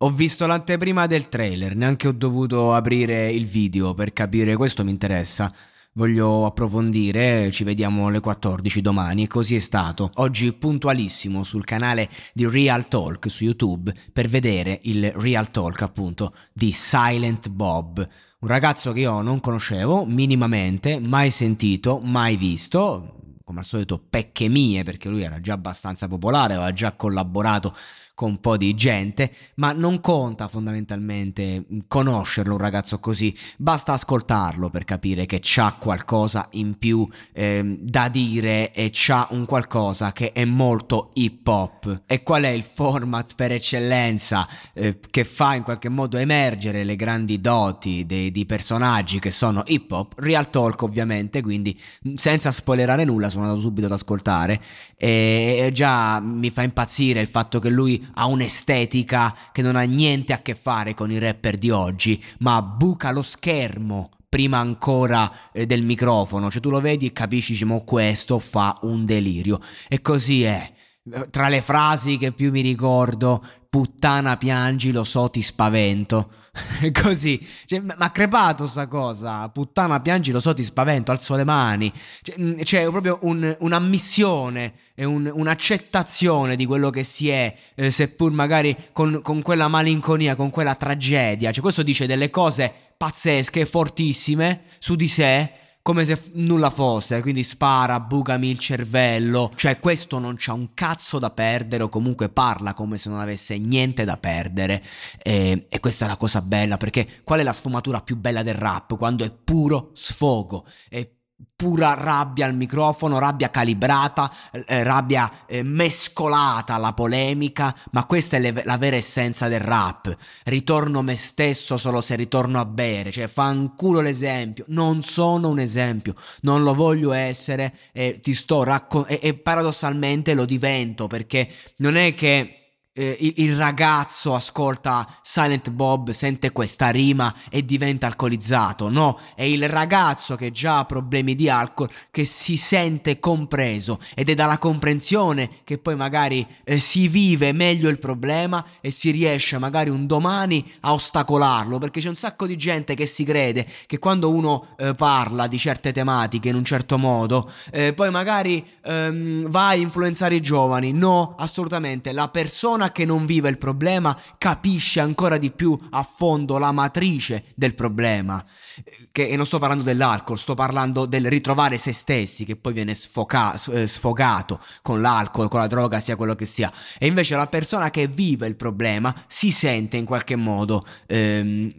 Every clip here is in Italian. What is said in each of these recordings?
Ho visto l'anteprima del trailer, neanche ho dovuto aprire il video per capire questo mi interessa. Voglio approfondire, ci vediamo alle 14 domani e così è stato. Oggi puntualissimo sul canale di Real Talk su YouTube per vedere il Real Talk appunto di Silent Bob. Un ragazzo che io non conoscevo minimamente, mai sentito, mai visto, come al solito pecche mie perché lui era già abbastanza popolare, aveva già collaborato con un po' di gente, ma non conta fondamentalmente conoscerlo un ragazzo così, basta ascoltarlo per capire che c'ha qualcosa in più eh, da dire e c'ha un qualcosa che è molto hip hop. E qual è il format per eccellenza eh, che fa in qualche modo emergere le grandi doti dei, di personaggi che sono hip hop? Real Talk ovviamente, quindi senza spoilerare nulla sono andato subito ad ascoltare e, già mi fa impazzire il fatto che lui ha un'estetica che non ha niente a che fare con i rapper di oggi, ma buca lo schermo prima ancora eh, del microfono, cioè tu lo vedi e capisci, diciamo, questo fa un delirio. E così è. Tra le frasi che più mi ricordo, puttana piangi, lo so, ti spavento. Così, cioè, ma ha crepato sta cosa. Puttana piangi, lo so, ti spavento. Alzo le mani. Cioè, c'è proprio un, un'ammissione un, un'accettazione di quello che si è, eh, seppur magari con, con quella malinconia, con quella tragedia. Cioè, questo dice delle cose pazzesche, fortissime su di sé come se f- nulla fosse, quindi spara, bucami il cervello, cioè questo non c'ha un cazzo da perdere o comunque parla come se non avesse niente da perdere e, e questa è la cosa bella perché qual è la sfumatura più bella del rap? Quando è puro sfogo, è pura rabbia al microfono, rabbia calibrata, eh, rabbia eh, mescolata alla polemica, ma questa è le, la vera essenza del rap. Ritorno me stesso solo se ritorno a bere, cioè fanculo l'esempio, non sono un esempio, non lo voglio essere e ti sto raccontando e, e paradossalmente lo divento perché non è che eh, il, il, ragazzo ascolta Silent Bob, sente questa rima e diventa alcolizzato. No, è il ragazzo che già ha problemi di alcol che si sente compreso ed è dalla comprensione che poi magari eh, si vive meglio il problema e si riesce magari un domani a ostacolarlo perché c'è un sacco di gente che si crede che quando uno eh, parla di certe tematiche in un certo modo eh, poi magari ehm, va a influenzare i giovani. No, assolutamente. La persona che non vive il problema capisce ancora di più a fondo la matrice del problema. Che, e non sto parlando dell'alcol, sto parlando del ritrovare se stessi, che poi viene sfoca, eh, sfogato con l'alcol, con la droga, sia quello che sia. E invece la persona che vive il problema si sente in qualche modo ehm,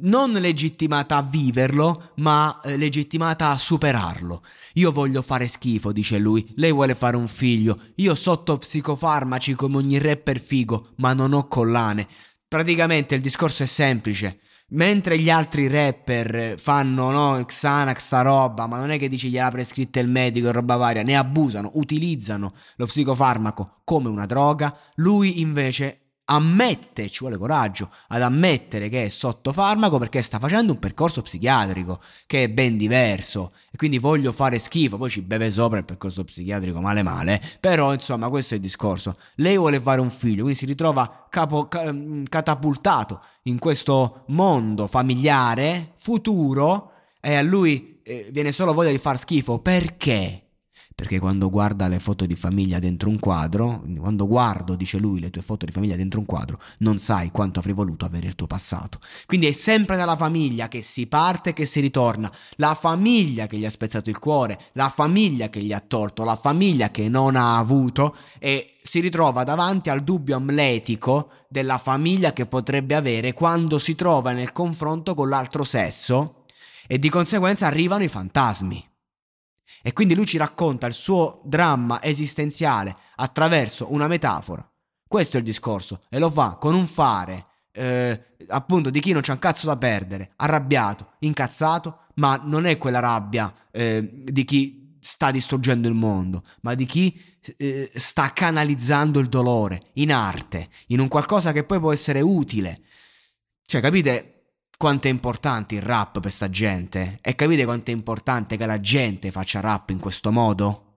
non legittimata a viverlo, ma eh, legittimata a superarlo. Io voglio fare schifo, dice lui, lei vuole fare un figlio, io sotto psicofarmaci come ogni rapper figo, ma non ho collane. Praticamente il discorso è semplice. Mentre gli altri rapper fanno no, Xanax, sta roba, ma non è che dici gliela prescritta il medico e roba varia, ne abusano, utilizzano lo psicofarmaco come una droga, lui invece ammette, ci vuole coraggio ad ammettere che è sotto farmaco perché sta facendo un percorso psichiatrico che è ben diverso e quindi voglio fare schifo, poi ci beve sopra il percorso psichiatrico male male, però insomma questo è il discorso. Lei vuole fare un figlio, quindi si ritrova capo, mm, catapultato in questo mondo familiare, futuro e a lui eh, viene solo voglia di far schifo perché? Perché quando guarda le foto di famiglia dentro un quadro, quando guardo, dice lui, le tue foto di famiglia dentro un quadro, non sai quanto avrei voluto avere il tuo passato. Quindi è sempre dalla famiglia che si parte e che si ritorna, la famiglia che gli ha spezzato il cuore, la famiglia che gli ha tolto, la famiglia che non ha avuto e si ritrova davanti al dubbio amletico della famiglia che potrebbe avere quando si trova nel confronto con l'altro sesso e di conseguenza arrivano i fantasmi. E quindi lui ci racconta il suo dramma esistenziale attraverso una metafora. Questo è il discorso e lo fa con un fare eh, appunto di chi non c'ha un cazzo da perdere, arrabbiato, incazzato, ma non è quella rabbia eh, di chi sta distruggendo il mondo, ma di chi eh, sta canalizzando il dolore in arte, in un qualcosa che poi può essere utile. Cioè, capite quanto è importante il rap per sta gente? E capite quanto è importante che la gente faccia rap in questo modo?